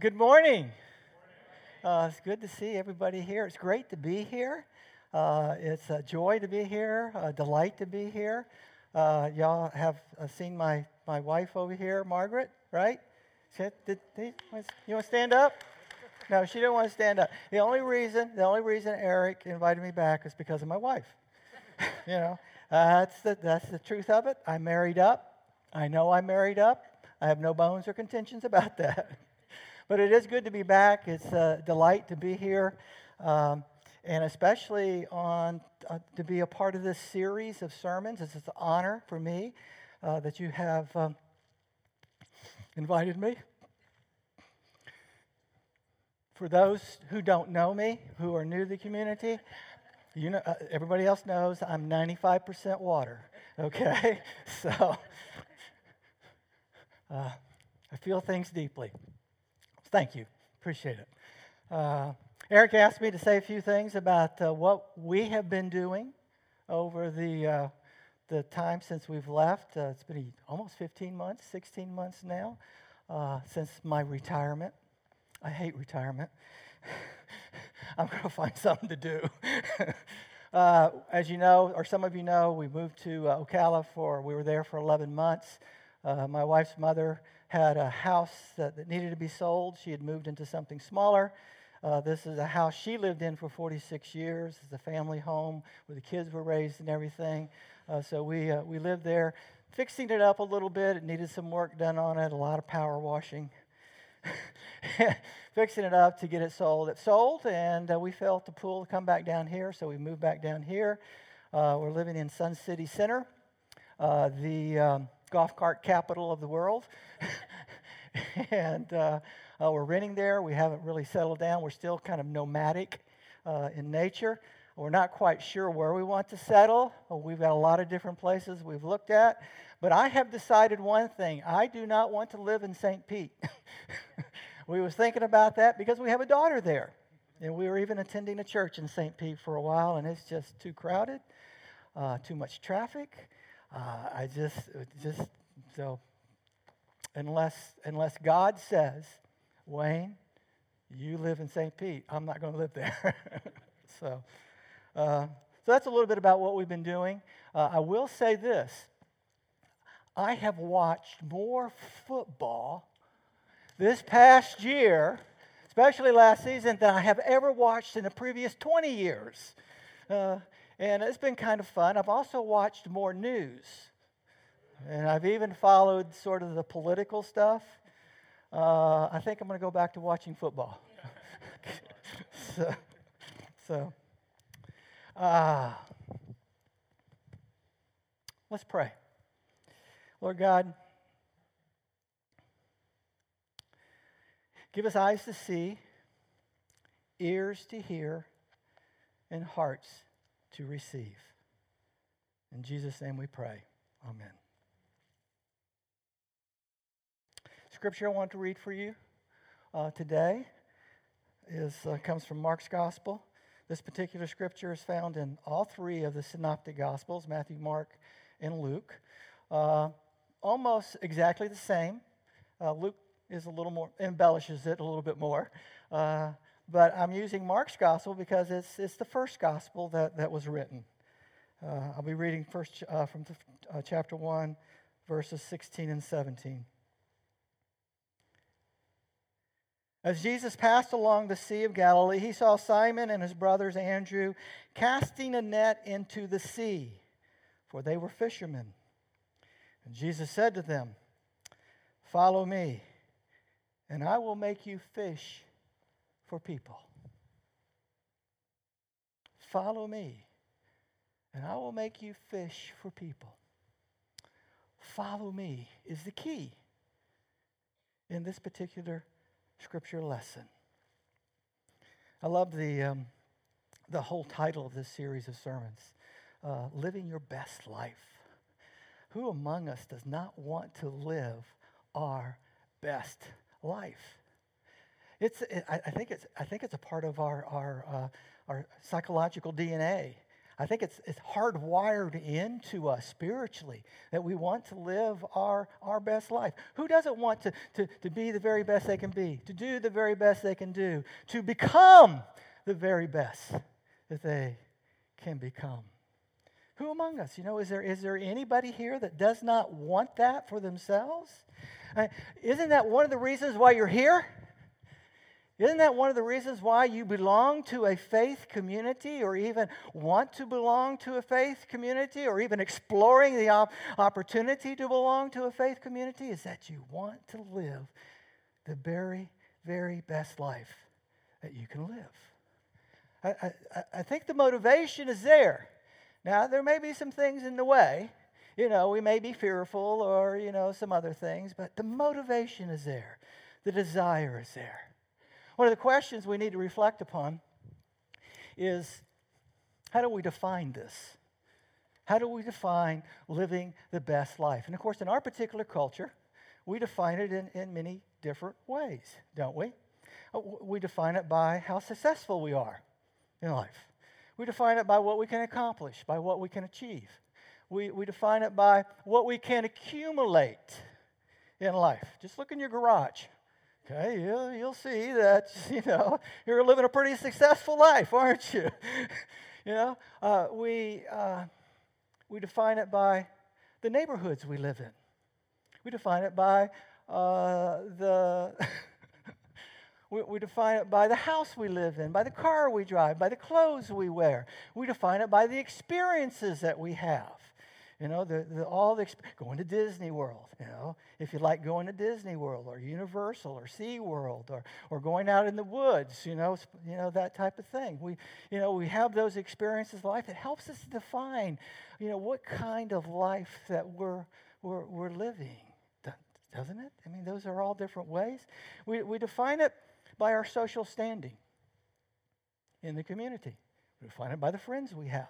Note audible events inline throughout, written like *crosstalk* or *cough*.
good morning. Uh, it's good to see everybody here. It's great to be here. Uh, it's a joy to be here, a delight to be here. Uh, y'all have uh, seen my, my wife over here, Margaret, right? Did, did, did, you want to stand up? No, she didn't want to stand up. The only reason, the only reason Eric invited me back is because of my wife. *laughs* you know, that's the that's the truth of it. I married up. I know I married up. I have no bones or contentions about that. But it is good to be back. It's a delight to be here, um, and especially on uh, to be a part of this series of sermons. It's an honor for me uh, that you have um, invited me. For those who don't know me, who are new to the community, you know, uh, everybody else knows I'm 95% water. Okay, *laughs* so uh, I feel things deeply. Thank you. Appreciate it. Uh, Eric asked me to say a few things about uh, what we have been doing over the, uh, the time since we've left. Uh, it's been almost 15 months, 16 months now uh, since my retirement. I hate retirement. *laughs* I'm going to find *laughs* something to do. *laughs* Uh, as you know, or some of you know, we moved to Ocala for, we were there for 11 months. my wife's mother had a house that, that needed to be sold. She had moved into something smaller. Uh, this is a house she lived in for 46 years. It's a family home where the kids were raised and everything. Uh, so we, uh, we lived there, fixing it up a little bit. It needed some work done on it, a lot of power washing. *laughs* fixing it up to get it sold. It sold, and uh, we felt the pull to come back down here, so we moved back down here. Uh, we're living in Sun City Center, uh, the um, golf cart capital of the world. *laughs* and uh, uh, we're renting there. We haven't really settled down. We're still kind of nomadic uh, in nature. We're not quite sure where we want to settle. We've got a lot of different places we've looked at. But I have decided one thing I do not want to live in St. Pete. *laughs* we was thinking about that because we have a daughter there. And we were even attending a church in St. Pete for a while, and it's just too crowded, uh, too much traffic. Uh, I just, just, so unless, unless God says, Wayne, you live in St. Pete. I'm not going to live there. *laughs* so, uh, so that's a little bit about what we've been doing. Uh, I will say this I have watched more football this past year, especially last season, than I have ever watched in the previous 20 years. Uh, and it's been kind of fun. I've also watched more news. And I've even followed sort of the political stuff. Uh, I think I'm going to go back to watching football. *laughs* so, so uh, let's pray. Lord God, give us eyes to see, ears to hear, and hearts to receive. In Jesus' name we pray. Amen. scripture I want to read for you uh, today is, uh, comes from Mark's Gospel. This particular scripture is found in all three of the synoptic Gospels Matthew, Mark, and Luke. Uh, almost exactly the same. Uh, Luke is a little more, embellishes it a little bit more. Uh, but I'm using Mark's Gospel because it's, it's the first Gospel that, that was written. Uh, I'll be reading first from the, chapter 1, verses 16 and 17. As Jesus passed along the Sea of Galilee, he saw Simon and his brothers Andrew casting a net into the sea, for they were fishermen. And Jesus said to them, Follow me, and I will make you fish for people. Follow me, and I will make you fish for people. Follow me is the key in this particular scripture lesson. I love the, um, the whole title of this series of sermons uh, Living Your Best Life. Who among us does not want to live our best life? It's, I, I think it's, I think it's a part of our, our, uh, our psychological DNA. I think it's, it's hardwired into us spiritually that we want to live our, our best life. Who doesn't want to, to, to be the very best they can be, to do the very best they can do, to become the very best that they can become? Who among us? You know, is there, is there anybody here that does not want that for themselves? Uh, isn't that one of the reasons why you're here? Isn't that one of the reasons why you belong to a faith community or even want to belong to a faith community or even exploring the op- opportunity to belong to a faith community? Is that you want to live the very, very best life that you can live. I, I, I think the motivation is there. Now, there may be some things in the way. You know, we may be fearful or, you know, some other things, but the motivation is there. The desire is there. One of the questions we need to reflect upon is how do we define this? How do we define living the best life? And of course, in our particular culture, we define it in, in many different ways, don't we? Uh, we define it by how successful we are in life. We define it by what we can accomplish, by what we can achieve. We, we define it by what we can accumulate in life. Just look in your garage. Okay, you'll, you'll see that, *laughs* you know, you're living a pretty successful life, aren't you? *laughs* you know, uh, we, uh, we define it by the neighborhoods we live in. We define it by uh, the, *laughs* we, we define it by the house we live in, by the car we drive, by the clothes we wear. We define it by the experiences that we have. You know, the, the, all the going to Disney World. You know, if you like going to Disney World or Universal or Sea World or or going out in the woods. You know, you know that type of thing. We, you know, we have those experiences in life. It helps us define, you know, what kind of life that we're we're, we're living, doesn't it? I mean, those are all different ways. We we define it by our social standing in the community. We define it by the friends we have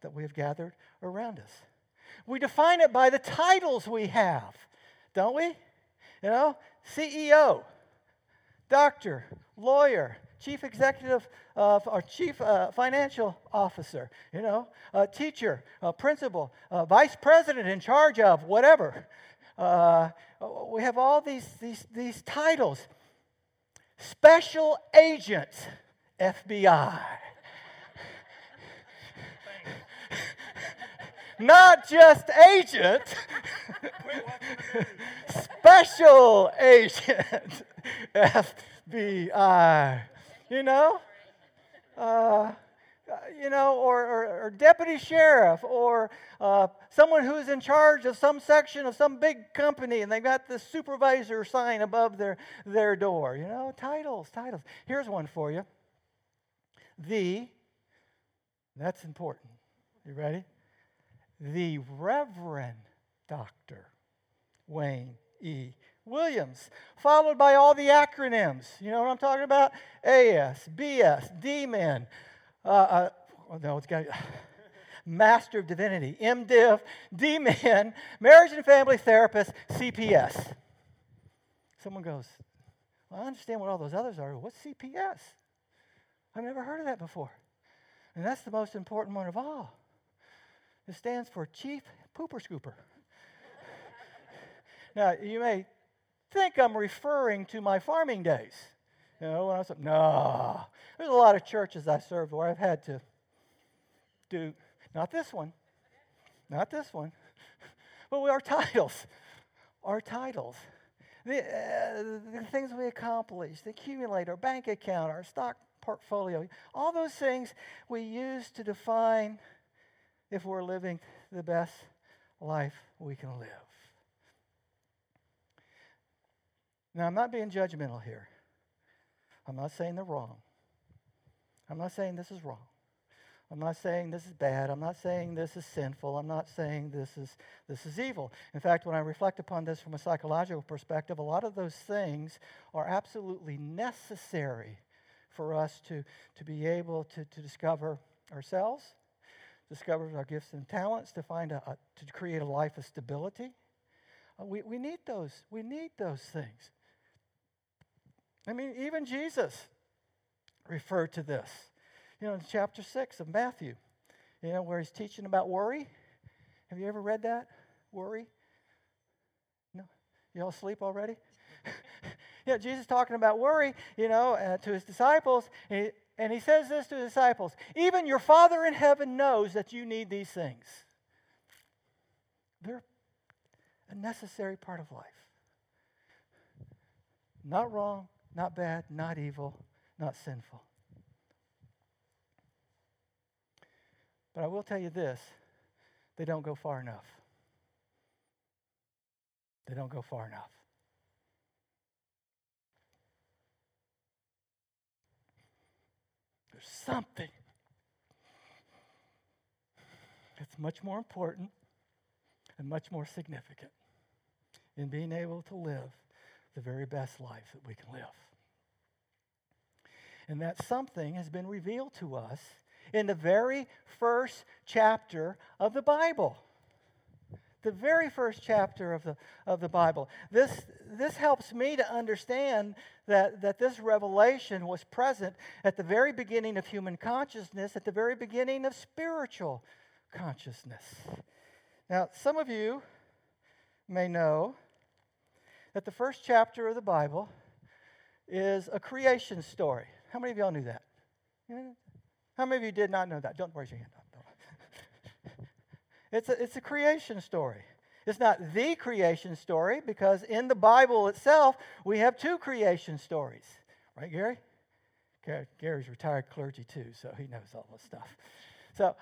that we have gathered around us. We define it by the titles we have, don't we? You know, CEO, doctor, lawyer, chief executive uh, or chief uh, financial officer, you know, uh, teacher, principal, vice president in charge of whatever. Uh, we have all these, these, these titles. Special agents, FBI. Not just agent, special agent, FBI. You know? Uh, you know, or, or, or, deputy sheriff, or uh, someone who's in charge of some section of some big company, and they've got the supervisor sign above their, their door. You know, titles, titles. Here's one for you. The, that's important. You ready? The Reverend Dr. Wayne E. Williams, followed by all the acronyms. You know what I'm talking about? AS, BS, DMin, uh, uh, oh no, it's got *sighs* Master of Divinity, MDiv, DMin, Marriage and Family Therapist, CPS. Someone goes, well, I understand what all those others are. What's CPS? I've never heard of that before. And that's the most important one of all. It stands for Chief Pooper Scooper. now, you may think I'm referring to my farming days. You know, when I was like, no. There's a lot of churches I served where I've had to do, not this one, not this one, but our titles, our titles. The, uh, the things we accomplish, the accumulate, our bank account, our stock portfolio, all those things we use to define if we're living the best life we can live. Now, I'm not being judgmental here. I'm not saying they're wrong. I'm not saying this is wrong. I'm not saying this is bad. I'm not saying this is sinful. I'm not saying this is, this is evil. In fact, when I reflect upon this from a psychological perspective, a lot of those things are absolutely necessary for us to, to be able to, to discover ourselves discovers our gifts and talents, to find a, a to create a life of stability. Uh, we, we need those. We need those things. I mean, even Jesus referred to this. You know, in chapter 6 of Matthew, you know, where he's teaching about worry. Have you ever read that? Worry? No? You all asleep already? *laughs* yeah, Jesus talking about worry, you know, uh, to his disciples. He, and he says this to his disciples Even your Father in heaven knows that you need these things. They're a necessary part of life. Not wrong, not bad, not evil, not sinful. But I will tell you this they don't go far enough. They don't go far enough. There's something that's much more important and much more significant in being able to live the very best life that we can live. And that something has been revealed to us in the very first chapter of the Bible. The very first chapter of the, of the Bible. This, this helps me to understand that, that this revelation was present at the very beginning of human consciousness, at the very beginning of spiritual consciousness. Now, some of you may know that the first chapter of the Bible is a creation story. How many of y'all knew that? How many of you did not know that? Don't raise your hand. It's, a, it's a creation story. It's not the creation story because in the Bible itself, we have two creation stories. Right, Gary? Gary's retired clergy too, so he knows all this stuff. So,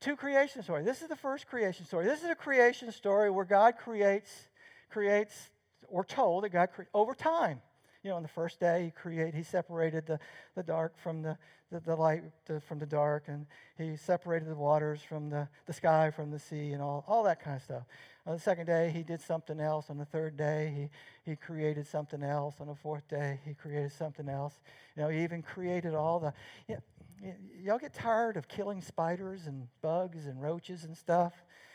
two creation stories. This is the first creation story. This is a creation story where God creates, creates we're told that God, cre- over time, you know, on the first day, He created, He separated the, the dark from the, the, the light the, from the dark, and He separated the waters from the, the sky from the sea, and all, all that kind of stuff. On the second day, He did something else. On the third day, He, he created something else. On the fourth day, He created something else. You know, He even created all the. You know, y'all get tired of killing spiders and bugs and roaches and stuff,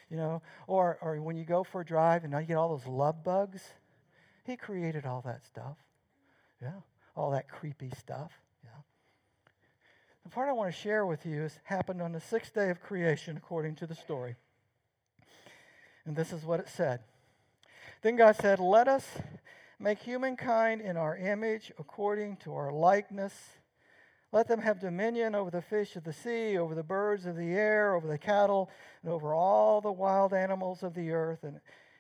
you know, or, or when you go for a drive and now you get all those love bugs he created all that stuff. Yeah. All that creepy stuff. Yeah. The part I want to share with you is happened on the sixth day of creation, according to the story. And this is what it said. Then God said, Let us make humankind in our image, according to our likeness. Let them have dominion over the fish of the sea, over the birds of the air, over the cattle, and over all the wild animals of the earth, and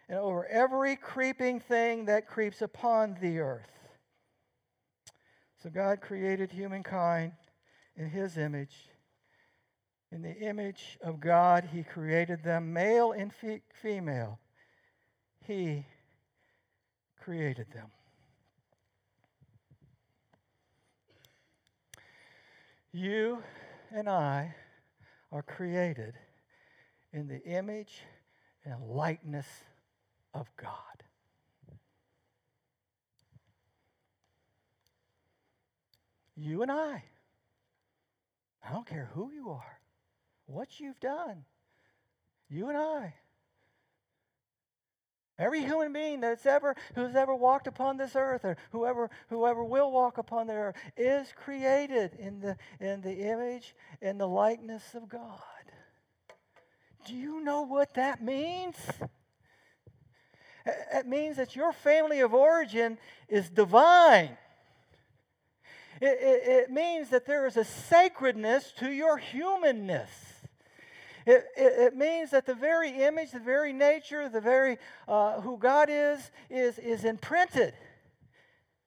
and over every creeping thing that creeps upon the earth. So God created humankind in his image. In the image of God, he created them, male and fe- female. He created them. You and I are created in the image and likeness of God. You and I. I don't care who you are, what you've done. You and I. Every human being that's ever who's ever walked upon this earth, or whoever whoever will walk upon the earth, is created in the in the image and the likeness of God. Do you know what that means? It means that your family of origin is divine. It, it, it, means that there is a sacredness to your humanness. It, it, it means that the very image, the very nature, the very uh, who God is, is, is imprinted.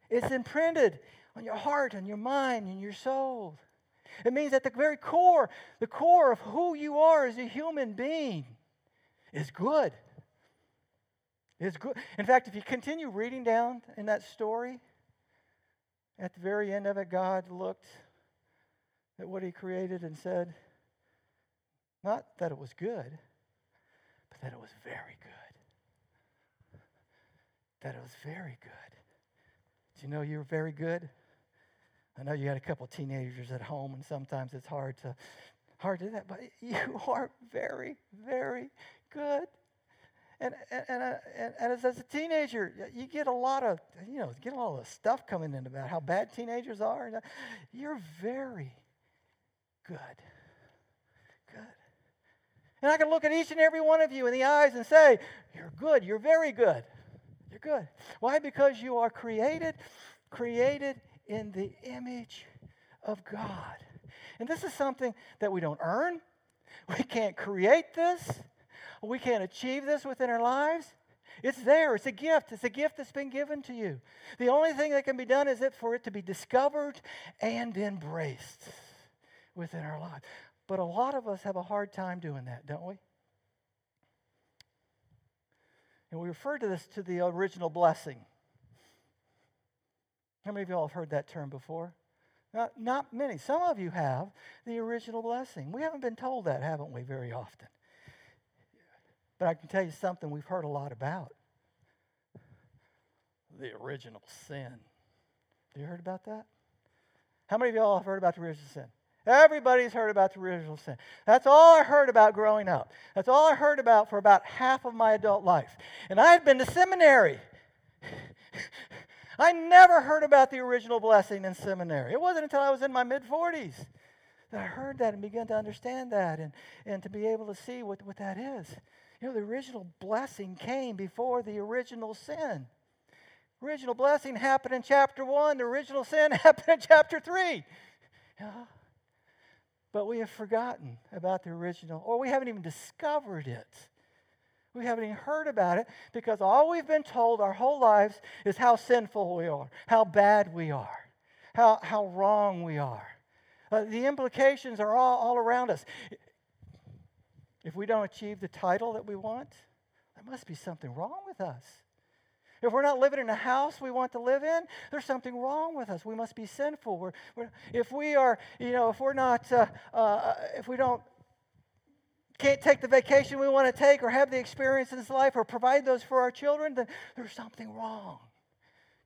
It's imprinted on your heart and your mind and your soul. It means that the very core, the core of who you are as a human being is good. It's good. In fact, if you continue reading down in that story, at the very end of it, God looked at what He created and said, not that it was good, but that it was very good. That it was very good. Do you know you're very good? I know you got a couple teenagers at home, and sometimes it's hard to hard to do that, but *laughs* you are very, very good. And, and, and, uh, and, as, as a teenager, you get a lot of, you know, get a all the stuff coming in about how bad teenagers are. You're very good. Good. And I can look at each and every one of you in the eyes and say, You're good. You're very good. You're good. Why? Because you are created, created in the image of God. And this is something that we don't earn. We can't create this. We can't achieve this within our lives. It's there. It's a gift. It's a gift that's been given to you. The only thing that can be done is it for it to be discovered and embraced within our lives. But a lot of us have a hard time doing that, don't we? And we refer to this to the original blessing. How many of y'all have heard that term before? Not, not many. Some of you have the original blessing. We haven't been told that, haven't we, very often? But I can tell you something we've heard a lot about the original sin. Have you heard about that? How many of y'all have heard about the original sin? Everybody's heard about the original sin. That's all I heard about growing up. That's all I heard about for about half of my adult life. And I had been to seminary. I never heard about the original blessing in seminary. It wasn't until I was in my mid 40s that I heard that and began to understand that and, and to be able to see what, what that is. You know, the original blessing came before the original sin. Original blessing happened in chapter 1, the original sin *laughs* happened in chapter 3. Yeah. But we have forgotten about the original, or we haven't even discovered it. We haven't even heard about it because all we've been told our whole lives is how sinful we are, how bad we are, how, how wrong we are. Uh, the implications are all, all around us. If we don't achieve the title that we want, there must be something wrong with us. If we're not living in a house we want to live in, there's something wrong with us. We must be sinful. We're, we're, if we are, you know, if we're not, uh, uh, if we don't, can't take the vacation we want to take or have the experience in this life or provide those for our children, then there's something wrong.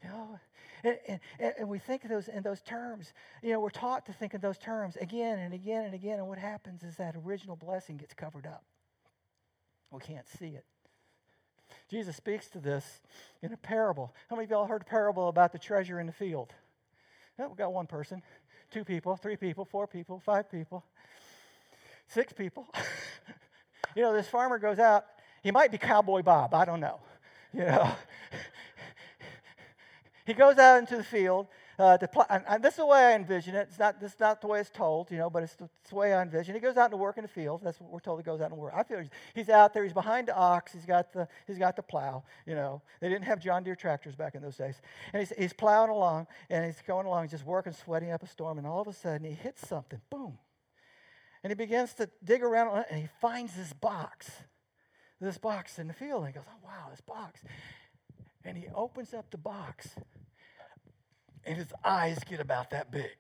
You know, and, and, and, we think those in those terms. You know, we're taught to think in those terms again and again and again. And what happens is that original blessing gets covered up. We can't see it. Jesus speaks to this in a parable. How many of y'all heard a parable about the treasure in the field? Yeah, we got one person, two people, three people, four people, five people, six people. *laughs* you know, this farmer goes out. He might be Cowboy Bob. I don't know. You know, *laughs* he goes out into the field uh, to pl- and, and, this is the way I envision it. It's not, this is not the way it's told, you know, but it's the, it's the, way I envision. He goes out to work in the field. That's what we're told he goes out and work. I feel he's, he's, out there. He's behind the ox. He's got the, he's got the plow, you know. They didn't have John Deere tractors back in those days. And he's, he's plowing along, and he's going along, he's just working, sweating up a storm. And all of a sudden, he hits something. Boom. And he begins to dig around, and he finds this box. This box in the field. And he goes, oh, wow, this box. And he opens up the box and his eyes get about that big.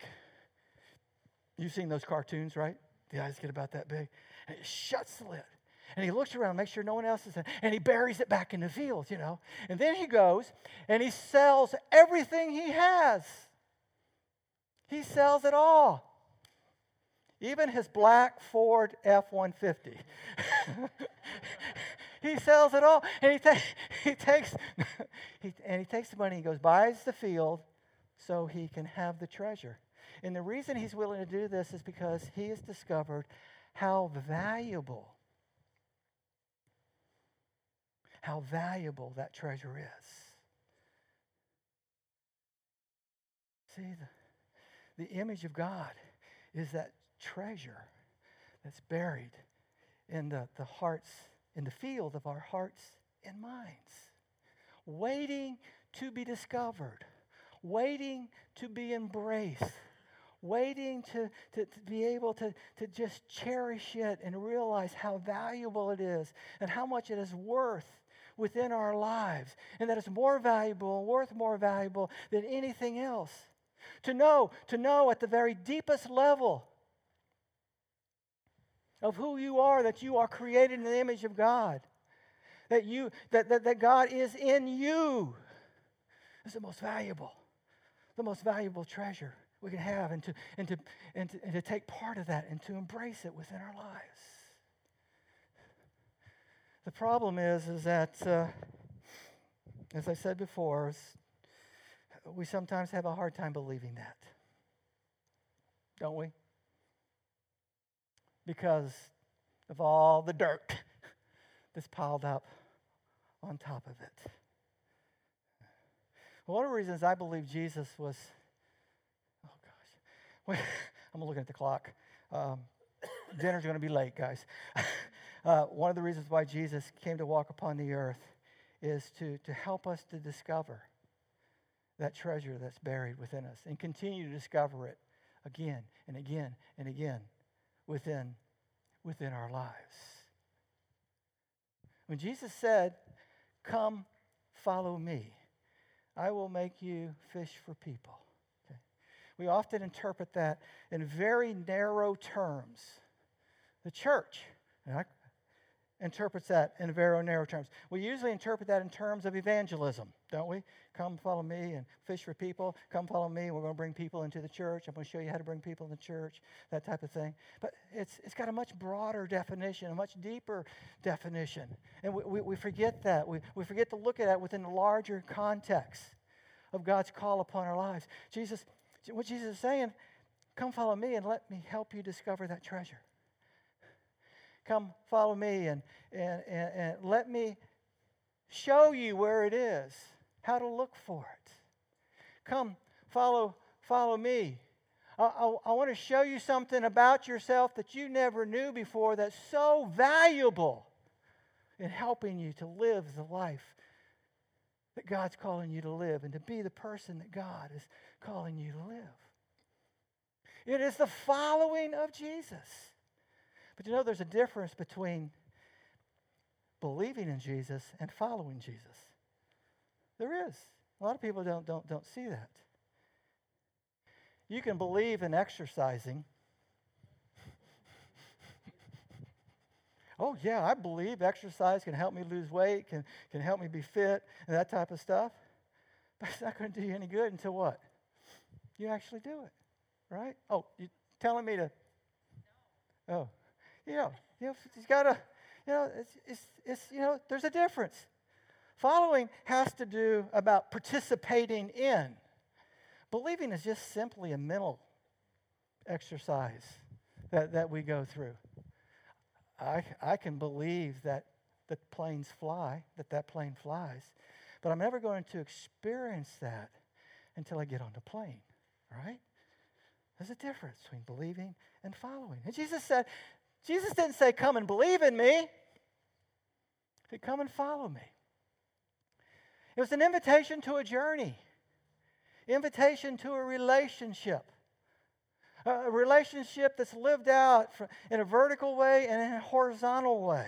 You've seen those cartoons, right? The eyes get about that big. And he shuts the lid. And he looks around, makes sure no one else is in, and he buries it back in the fields, you know. And then he goes and he sells everything he has. He sells it all. Even his black Ford F 150. *laughs* he sells it all. And he, ta- *laughs* he takes *laughs* he, and he takes the money, he goes, buys the field, so he can have the treasure. And the reason he's willing to do this is because he has discovered how valuable how valuable that treasure is. See, the, the image of God is that treasure that's buried in the, the hearts, in the field of our hearts and minds, waiting to be discovered. Waiting to be embraced, waiting to, to, to, be able to, to just cherish it and realize how valuable it is and how much it is worth within our lives, and that it's more valuable and worth more valuable than anything else. To know, to know at the very deepest level of who you are, that you are created in the image of God, that you that, that, that God is in you is the most valuable the most valuable treasure we can have and to, and to, and to, and to take part of that and to embrace it within our lives. The problem is, is that, uh, as I said before, we sometimes have a hard time believing that. Don't we? Because of all the dirt *laughs* that's piled up on top of it. One of the reasons I believe Jesus was, oh gosh, *laughs* I'm looking at the clock. Um, *coughs* dinner's going to be late, guys. *laughs* uh, one of the reasons why Jesus came to walk upon the earth is to, to help us to discover that treasure that's buried within us and continue to discover it again and again and again within, within our lives. When Jesus said, Come, follow me, I will make you fish for people. Okay? We often interpret that in very narrow terms. The church, I, interprets that in very narrow terms. We usually interpret that in terms of evangelism, don't we? Come follow me and fish for people. Come follow me. We're going to bring people into the church. I'm going to show you how to bring people in the church, that type of thing. But it's, it's got a much broader definition, a much deeper definition. And we, we, we forget that. We, we forget to look at it within the larger context of God's call upon our lives. Jesus, what Jesus is saying, come follow me and let me help you discover that treasure. Come follow me and, and, and, and let me show you where it is, how to look for it. Come follow, follow me. I, I, I want to show you something about yourself that you never knew before that's so valuable in helping you to live the life that God's calling you to live and to be the person that God is calling you to live. It is the following of Jesus. But you know, there's a difference between believing in Jesus and following Jesus. There is. A lot of people don't, don't, don't see that. You can believe in exercising. oh, yeah, I believe exercise can help me lose weight, can, can help me be fit, and that type of stuff. But it's not going to do you any good until what? You actually do it, right? Oh, you telling me to. Oh, you know, you know, he's got to, you know, it's, it's, it's, you know, there's a difference. Following has to do about participating in. Believing is just simply a mental exercise that, that we go through. I, I can believe that the planes fly, that that plane flies, but I'm never going to experience that until I get on the plane, right? There's a difference between believing and following. And Jesus said, Jesus didn't say, Come and believe in me. He said, Come and follow me. It was an invitation to a journey, invitation to a relationship. A relationship that's lived out in a vertical way and in a horizontal way.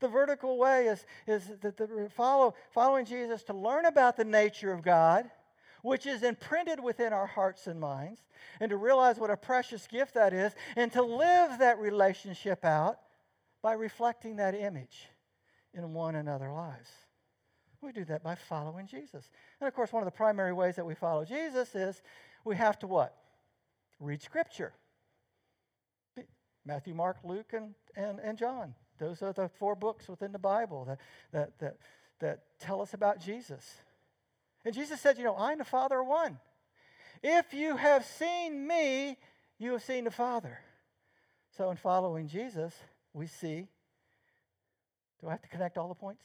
The vertical way is, is that the follow, following Jesus to learn about the nature of God which is imprinted within our hearts and minds, and to realize what a precious gift that is, and to live that relationship out by reflecting that image in one another's lives. We do that by following Jesus. And of course, one of the primary ways that we follow Jesus is we have to what? Read Scripture. Matthew, Mark, Luke, and, and, and John. Those are the four books within the Bible that, that, that, that tell us about Jesus. And Jesus said, You know, I and the Father are one. If you have seen me, you have seen the Father. So, in following Jesus, we see do I have to connect all the points?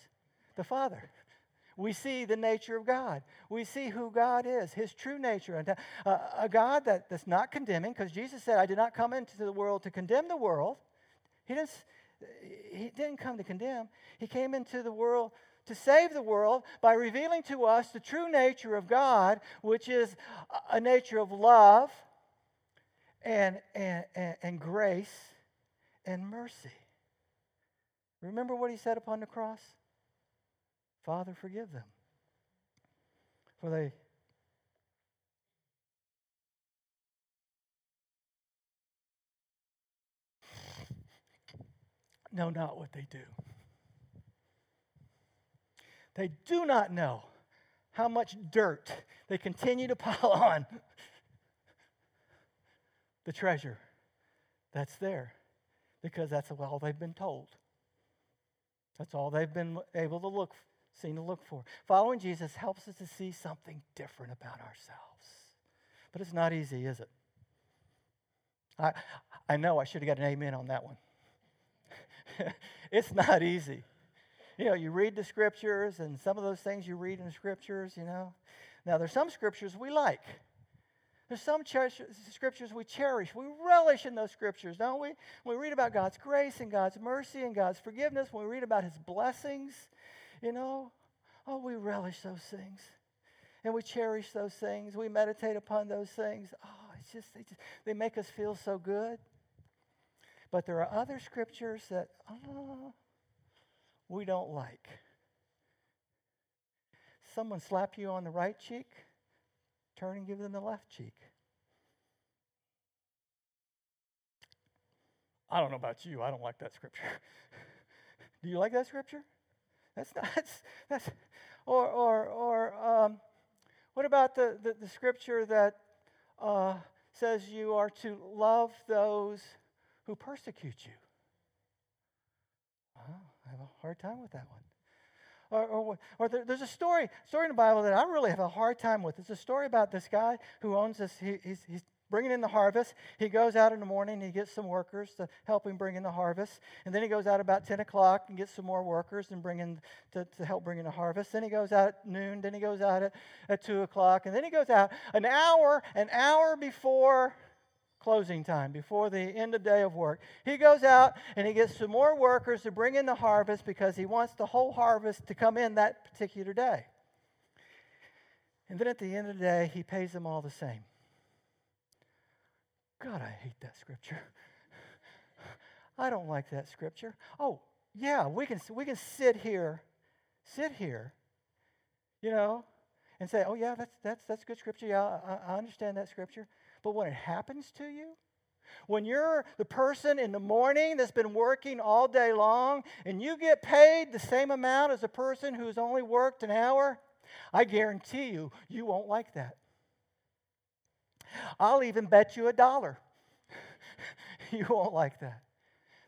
The Father. We see the nature of God. We see who God is, His true nature. And uh, a God that, that's not condemning, because Jesus said, I did not come into the world to condemn the world. He didn't, he didn't come to condemn, He came into the world to save the world by revealing to us the true nature of God, which is a nature of love and, and, and, and grace and mercy. Remember what he said upon the cross? Father, forgive them. For they know not what they do. They do not know how much dirt they continue to *laughs* pile on the treasure that's there because that's all they've been told. That's all they've been able to look, seen to look for. Following Jesus helps us to see something different about ourselves. But it's not easy, is it? I, I know I should have got an amen on that one. *laughs* it's not easy. *laughs* You know, you read the scriptures, and some of those things you read in the scriptures, you know. Now, there's some scriptures we like. There's some scriptures we cherish. We relish in those scriptures, don't we? We read about God's grace and God's mercy and God's forgiveness, when we read about His blessings, you know, oh, we relish those things. And we cherish those things. We meditate upon those things. Oh, it's just they, just, they make us feel so good. But there are other scriptures that, oh, we don't like. Someone slap you on the right cheek, turn and give them the left cheek. I don't know about you. I don't like that scripture. *laughs* Do you like that scripture? That's not. *laughs* That's, that's or or or um, what about the, the, the scripture that uh, says you are to love those who persecute you? Hard time with that one. Or, or, or there, there's a story, story in the Bible that I really have a hard time with. It's a story about this guy who owns this. He, he's, he's bringing in the harvest. He goes out in the morning, he gets some workers to help him bring in the harvest. And then he goes out about 10 o'clock and gets some more workers and bring in to, to help bring in the harvest. Then he goes out at noon, then he goes out at, at 2 o'clock, and then he goes out an hour, an hour before closing time, before the end of day of work. He goes out and he gets some more workers to bring in the harvest because he wants the whole harvest to come in that particular day. And then at the end of the day, he pays them all the same. God, I hate that scripture. I don't like that scripture. Oh, yeah, we can, we can sit here, sit here, you know, and say, oh, yeah, that's, that's, that's good scripture. Yeah, I, I understand that scripture. But when it happens to you, when you're the person in the morning that's been working all day long and you get paid the same amount as a person who's only worked an hour, I guarantee you, you won't like that. I'll even bet you a dollar. *laughs* you won't like that.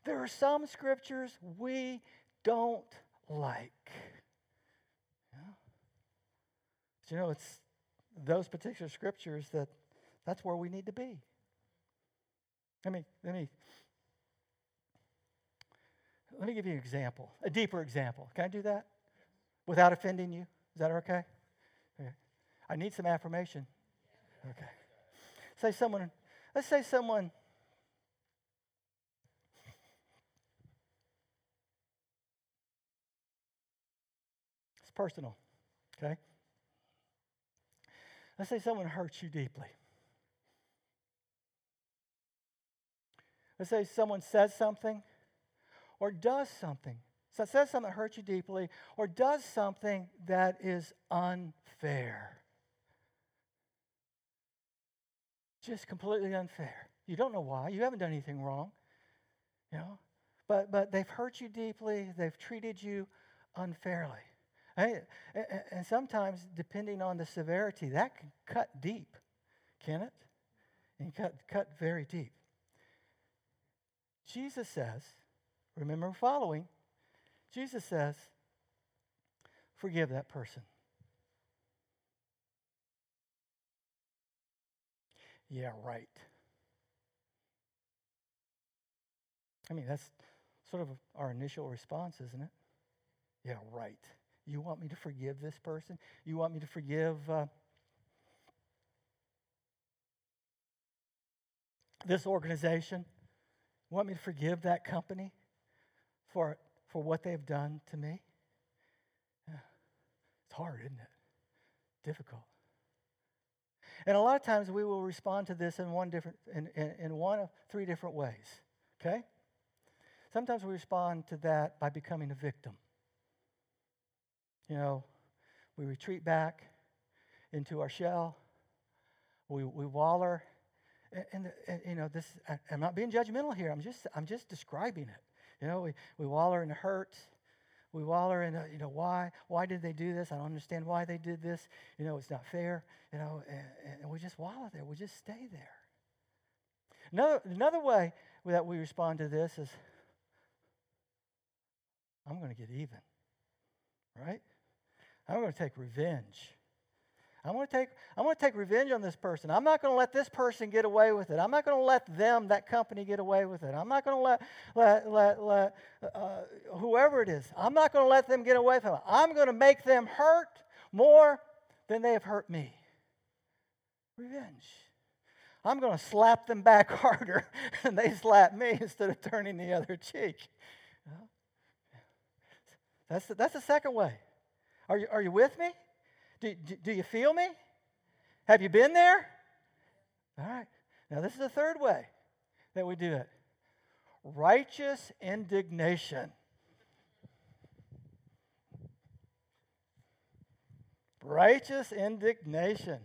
There are some scriptures we don't like. Yeah. But you know, it's those particular scriptures that that's where we need to be. Let me, let me, let me give you an example, a deeper example. Can I do that? Without offending you? Is that okay? okay. I need some affirmation. Okay. Say someone, let's say someone It's personal, okay? Let's say someone hurts you deeply. Let's say someone says something or does something. So says something that hurts you deeply or does something that is unfair. Just completely unfair. You don't know why. You haven't done anything wrong. You know? But but they've hurt you deeply, they've treated you unfairly. And sometimes, depending on the severity, that can cut deep, can it? And cut, cut very deep. Jesus says, remember following, Jesus says, forgive that person. Yeah, right. I mean, that's sort of our initial response, isn't it? Yeah, right. You want me to forgive this person? You want me to forgive uh, this organization? Want me to forgive that company for, for what they've done to me? It's hard, isn't it? Difficult. And a lot of times we will respond to this in one different in, in, in one of three different ways. Okay? Sometimes we respond to that by becoming a victim. You know, we retreat back into our shell. We, we waller and, and, you know, this, I, am not being judgmental here. I'm just, I'm just describing it. You know, we, we waller in hurt. We waller in, you know, why, why did they do this? I don't understand why they did this. You know, it's not fair. You know, and, and we just wallow there. We just stay there. Another, another way that we respond to this is, I'm going to get even, right? I'm going to take revenge. I'm going to take I'm going to take revenge on this person. I'm not going to let this person get away with it. I'm not going to let them that company get away with it. I'm not going to let let let, let uh, whoever it is. I'm not going to let them get away from it. I'm going to make them hurt more than they have hurt me. Revenge. I'm going to slap them back *laughs* harder than they slap me instead of turning the other cheek. That's the, that's the second way. Are you, are you with me? Do, do, do you feel me? Have you been there? All right. Now, this is the third way that we do it righteous indignation. Righteous indignation.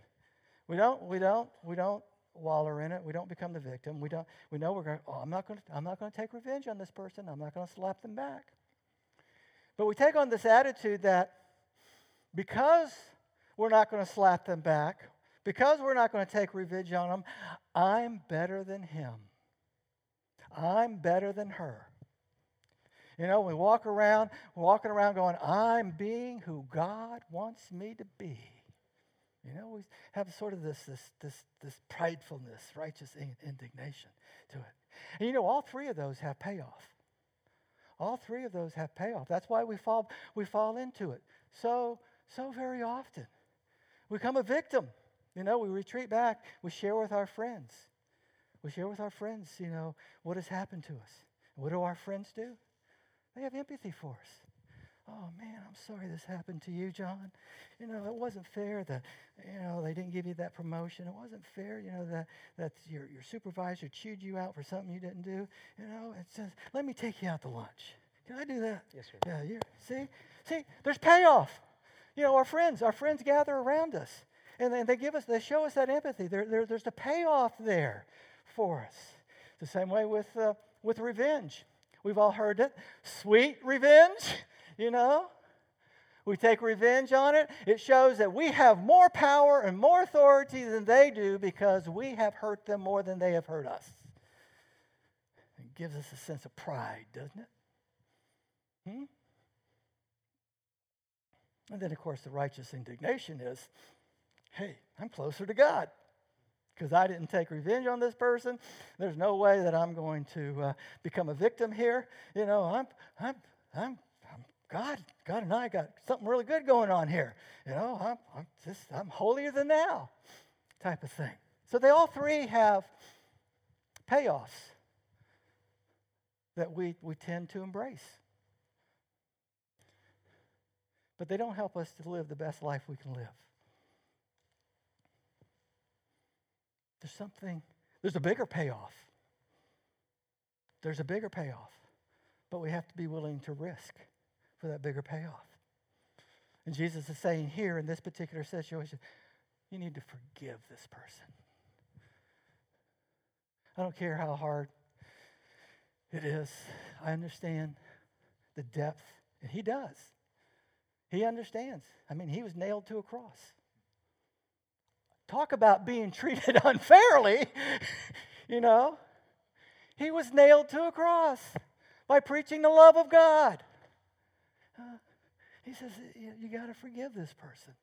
We don't, we don't, we don't waller in it. We don't become the victim. We don't, we know we're going, oh, I'm not going to, I'm not going to take revenge on this person. I'm not going to slap them back. But we take on this attitude that because we're not going to slap them back, because we're not going to take revenge on them, I'm better than him. I'm better than her. You know, we walk around, walking around going, I'm being who God wants me to be. You know, we have sort of this, this, this, this pridefulness, righteous indignation to it. And you know, all three of those have payoff. All three of those have payoff. That's why we fall, we fall into it so, so very often. We become a victim. You know, we retreat back. We share with our friends. We share with our friends, you know, what has happened to us. What do our friends do? They have empathy for us. Oh man, I'm sorry this happened to you, John. You know, it wasn't fair that, you know, they didn't give you that promotion. It wasn't fair, you know, that, that your, your supervisor chewed you out for something you didn't do. You know, it says, let me take you out to lunch. Can I do that? Yes, sir. Yeah, you see? See, there's payoff. You know, our friends, our friends gather around us and they, give us, they show us that empathy. There, there, there's the payoff there for us. The same way with, uh, with revenge. We've all heard it. Sweet revenge, *laughs* you know? We take revenge on it. It shows that we have more power and more authority than they do because we have hurt them more than they have hurt us. It gives us a sense of pride, doesn't it? Hmm? And then, of course, the righteous indignation is hey, I'm closer to God because I didn't take revenge on this person. There's no way that I'm going to uh, become a victim here. You know, I'm, I'm, I'm, I'm, God, God and I got something really good going on here. You know, I'm, I'm just, I'm holier than thou type of thing. So they all three have payoffs that we, we tend to embrace. But they don't help us to live the best life we can live. There's something, there's a bigger payoff. There's a bigger payoff. But we have to be willing to risk for that bigger payoff. And Jesus is saying here in this particular situation, you need to forgive this person. I don't care how hard it is. I understand the depth, and he does. He understands. I mean, he was nailed to a cross. Talk about being *laughs* treated unfairly, *laughs* you know. He was nailed to a cross by preaching the love of God. He says, You, got to forgive this person.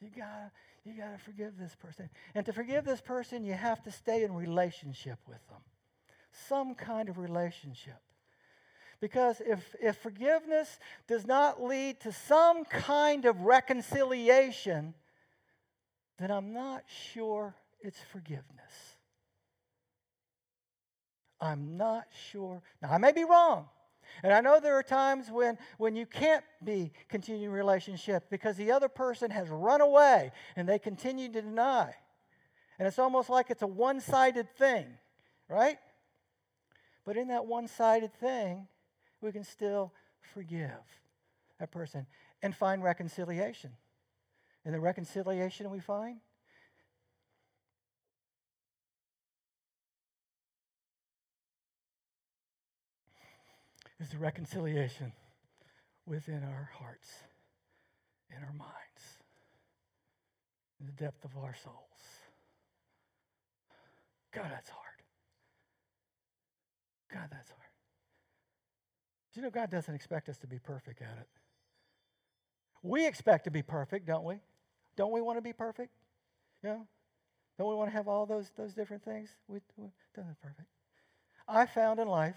You got you got to forgive this person. And to forgive this person, you have to stay in relationship with them. Some kind of relationship. Because if, if forgiveness does not lead to some kind of reconciliation, then I'm not sure it's forgiveness. I'm not sure. Now, I may be wrong. And I know there are times when, when you can't be continuing a relationship because the other person has run away and they continue to deny. And it's almost like it's a one sided thing, right? But in that one sided thing, we can still forgive that person and find reconciliation. And the reconciliation we find is the reconciliation within our hearts, in our minds, in the depth of our souls. God, that's hard. God, that's hard. Do you know God doesn't expect us to be perfect at it? We expect to be perfect, don't we? Don't we want to be perfect? You know? Don't we want to have all those, those different things? We, we don't have perfect. I found in life,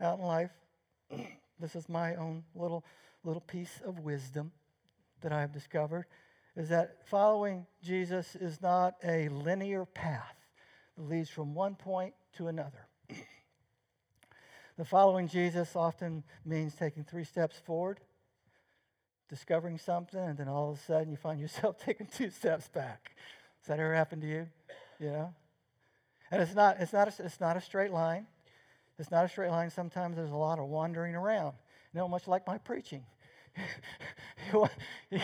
out in life, *clears throat* this is my own little little piece of wisdom that I have discovered, is that following Jesus is not a linear path that leads from one point to another. The following Jesus often means taking three steps forward, discovering something, and then all of a sudden you find yourself *laughs* taking two steps back. Has that ever happened to you? You know? And it's not, it's, not a, it's not a straight line. It's not a straight line. Sometimes there's a lot of wandering around. You know, much like my preaching. *laughs* you, *laughs*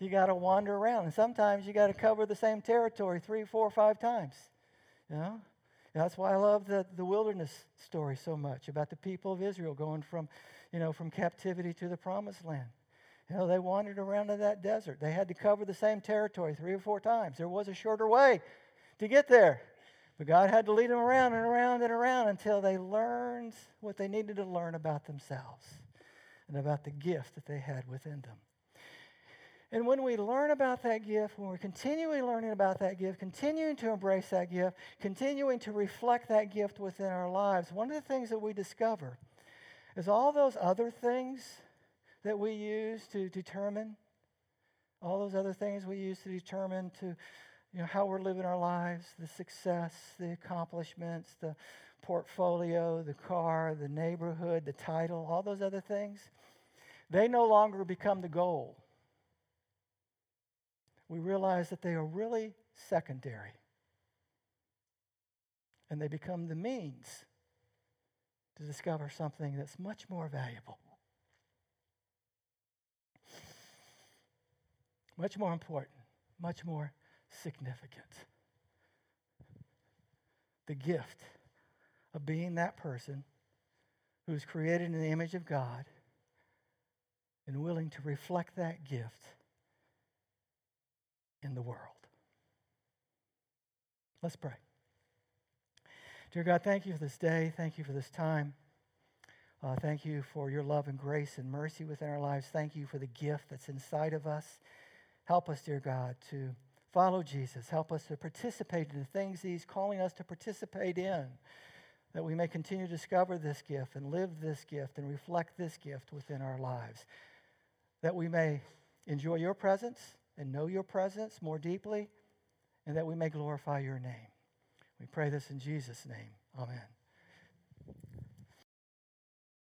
you got to wander around. And sometimes you got to cover the same territory three, four, five times. You know? That's why I love the, the wilderness story so much about the people of Israel going from, you know, from captivity to the promised land. You know, they wandered around in that desert. They had to cover the same territory three or four times. There was a shorter way to get there. But God had to lead them around and around and around until they learned what they needed to learn about themselves and about the gift that they had within them. And when we learn about that gift, when we're continually learning about that gift, continuing to embrace that gift, continuing to reflect that gift within our lives, one of the things that we discover is all those other things that we use to determine, all those other things we use to determine to, you know, how we're living our lives, the success, the accomplishments, the portfolio, the car, the neighborhood, the title, all those other things, they no longer become the goal. We realize that they are really secondary. And they become the means to discover something that's much more valuable, much more important, much more significant. The gift of being that person who is created in the image of God and willing to reflect that gift in the world. Let's pray. Dear God, thank you for this day. Thank you for this time. Uh, thank you for your love and grace and mercy within our lives. Thank you for the gift that's inside of us. Help us, dear God, to follow Jesus. Help us to participate in the things He's calling us to participate in that we may continue to discover this gift and live this gift and reflect this gift within our lives, that we may enjoy your presence and know your presence more deeply, and that we may glorify your name. We pray this in Jesus' name. Amen.